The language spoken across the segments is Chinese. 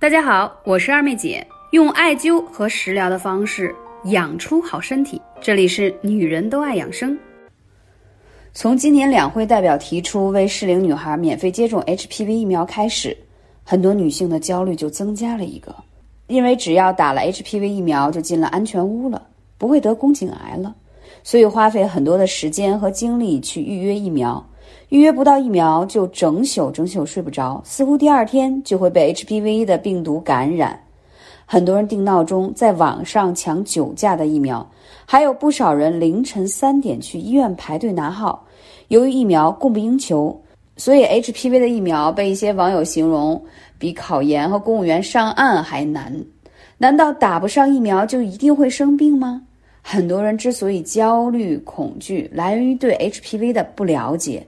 大家好，我是二妹姐，用艾灸和食疗的方式养出好身体。这里是女人都爱养生。从今年两会代表提出为适龄女孩免费接种 HPV 疫苗开始，很多女性的焦虑就增加了一个，因为只要打了 HPV 疫苗就进了安全屋了，不会得宫颈癌了，所以花费很多的时间和精力去预约疫苗。预约不到疫苗就整宿整宿睡不着，似乎第二天就会被 HPV 的病毒感染。很多人定闹钟在网上抢九价的疫苗，还有不少人凌晨三点去医院排队拿号。由于疫苗供不应求，所以 HPV 的疫苗被一些网友形容比考研和公务员上岸还难。难道打不上疫苗就一定会生病吗？很多人之所以焦虑恐惧，来源于对 HPV 的不了解。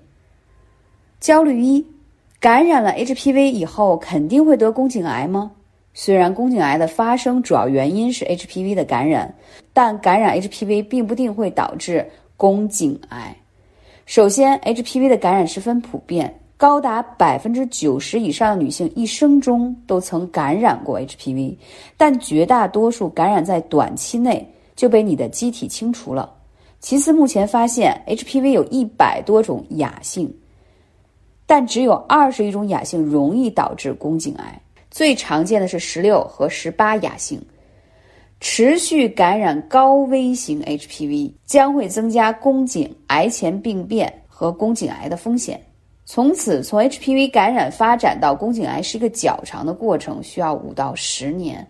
焦虑一：感染了 HPV 以后肯定会得宫颈癌吗？虽然宫颈癌的发生主要原因是 HPV 的感染，但感染 HPV 并不定会导致宫颈癌。首先，HPV 的感染十分普遍，高达百分之九十以上的女性一生中都曾感染过 HPV，但绝大多数感染在短期内就被你的机体清除了。其次，目前发现 HPV 有一百多种亚性。但只有二十一种亚型容易导致宫颈癌，最常见的是十六和十八亚型。持续感染高危型 HPV 将会增加宫颈癌前病变和宫颈癌的风险。从此，从 HPV 感染发展到宫颈癌是一个较长的过程，需要五到十年。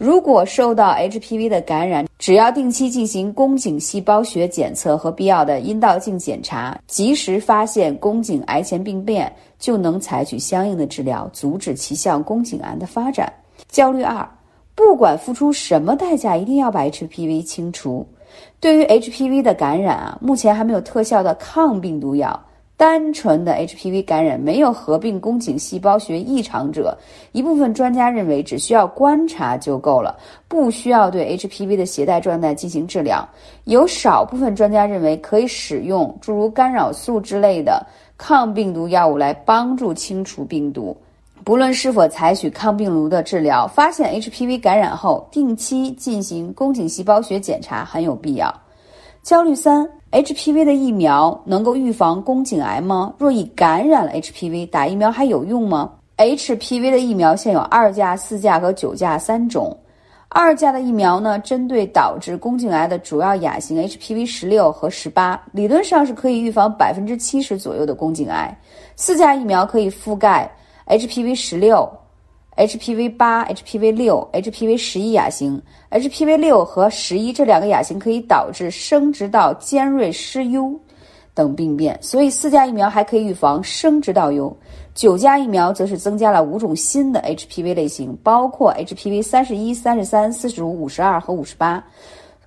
如果受到 HPV 的感染，只要定期进行宫颈细胞学检测和必要的阴道镜检查，及时发现宫颈癌前病变，就能采取相应的治疗，阻止其向宫颈癌的发展。焦虑二，不管付出什么代价，一定要把 HPV 清除。对于 HPV 的感染啊，目前还没有特效的抗病毒药。单纯的 HPV 感染没有合并宫颈细胞学异常者，一部分专家认为只需要观察就够了，不需要对 HPV 的携带状态进行治疗。有少部分专家认为可以使用诸如干扰素之类的抗病毒药物来帮助清除病毒。不论是否采取抗病毒的治疗，发现 HPV 感染后，定期进行宫颈细胞学检查很有必要。焦虑三。HPV 的疫苗能够预防宫颈癌吗？若已感染了 HPV，打疫苗还有用吗？HPV 的疫苗现有二价、四价和九价三种。二价的疫苗呢，针对导致宫颈癌的主要亚型 HPV 十六和十八，理论上是可以预防百分之七十左右的宫颈癌。四价疫苗可以覆盖 HPV 十六。HPV 八、HPV 六、HPV 十一亚型，HPV 六和十一这两个亚型可以导致生殖道尖锐湿疣等病变，所以四价疫苗还可以预防生殖道疣。九价疫苗则是增加了五种新的 HPV 类型，包括 HPV 三十一、三十三、四十五、五十二和五十八，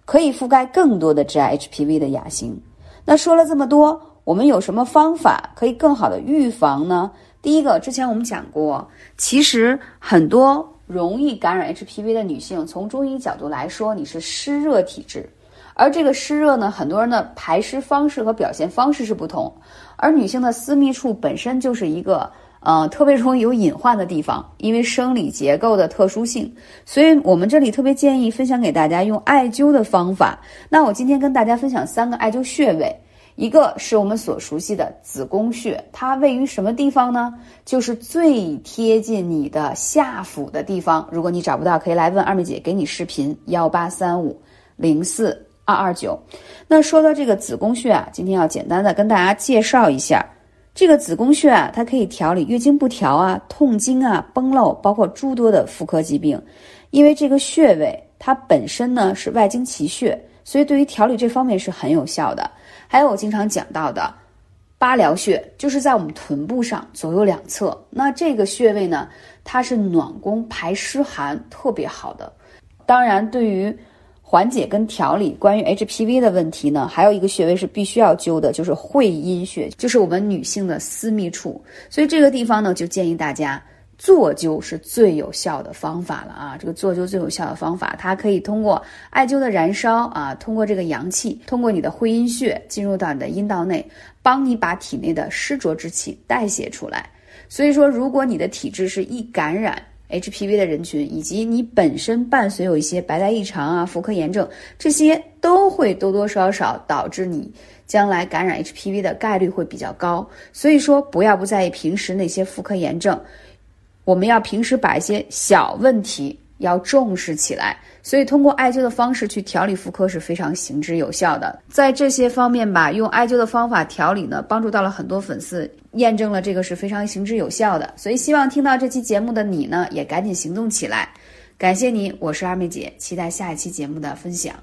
可以覆盖更多的致癌 HPV 的亚型。那说了这么多，我们有什么方法可以更好的预防呢？第一个，之前我们讲过，其实很多容易感染 HPV 的女性，从中医角度来说，你是湿热体质，而这个湿热呢，很多人的排湿方式和表现方式是不同，而女性的私密处本身就是一个呃特别容易有隐患的地方，因为生理结构的特殊性，所以我们这里特别建议分享给大家用艾灸的方法。那我今天跟大家分享三个艾灸穴位。一个是我们所熟悉的子宫穴，它位于什么地方呢？就是最贴近你的下腹的地方。如果你找不到，可以来问二妹姐，给你视频幺八三五零四二二九。那说到这个子宫穴啊，今天要简单的跟大家介绍一下，这个子宫穴啊，它可以调理月经不调啊、痛经啊、崩漏，包括诸多的妇科疾病。因为这个穴位它本身呢是外经奇穴，所以对于调理这方面是很有效的。还有我经常讲到的八髎穴，就是在我们臀部上左右两侧。那这个穴位呢，它是暖宫排湿寒特别好的。当然，对于缓解跟调理关于 HPV 的问题呢，还有一个穴位是必须要灸的，就是会阴穴，就是我们女性的私密处。所以这个地方呢，就建议大家。坐灸是最有效的方法了啊！这个坐灸最有效的方法，它可以通过艾灸的燃烧啊，通过这个阳气，通过你的会阴穴进入到你的阴道内，帮你把体内的湿浊之气代谢出来。所以说，如果你的体质是易感染 HPV 的人群，以及你本身伴随有一些白带异常啊、妇科炎症，这些都会多多少少导致你将来感染 HPV 的概率会比较高。所以说，不要不在意平时那些妇科炎症，我们要平时把一些小问题要重视起来。所以，通过艾灸的方式去调理妇科是非常行之有效的。在这些方面吧，用艾灸的方法调理呢，帮助到了很多粉丝，验证了这个是非常行之有效的。所以，希望听到这期节目的你呢，也赶紧行动起来。感谢你，我是二妹姐，期待下一期节目的分享。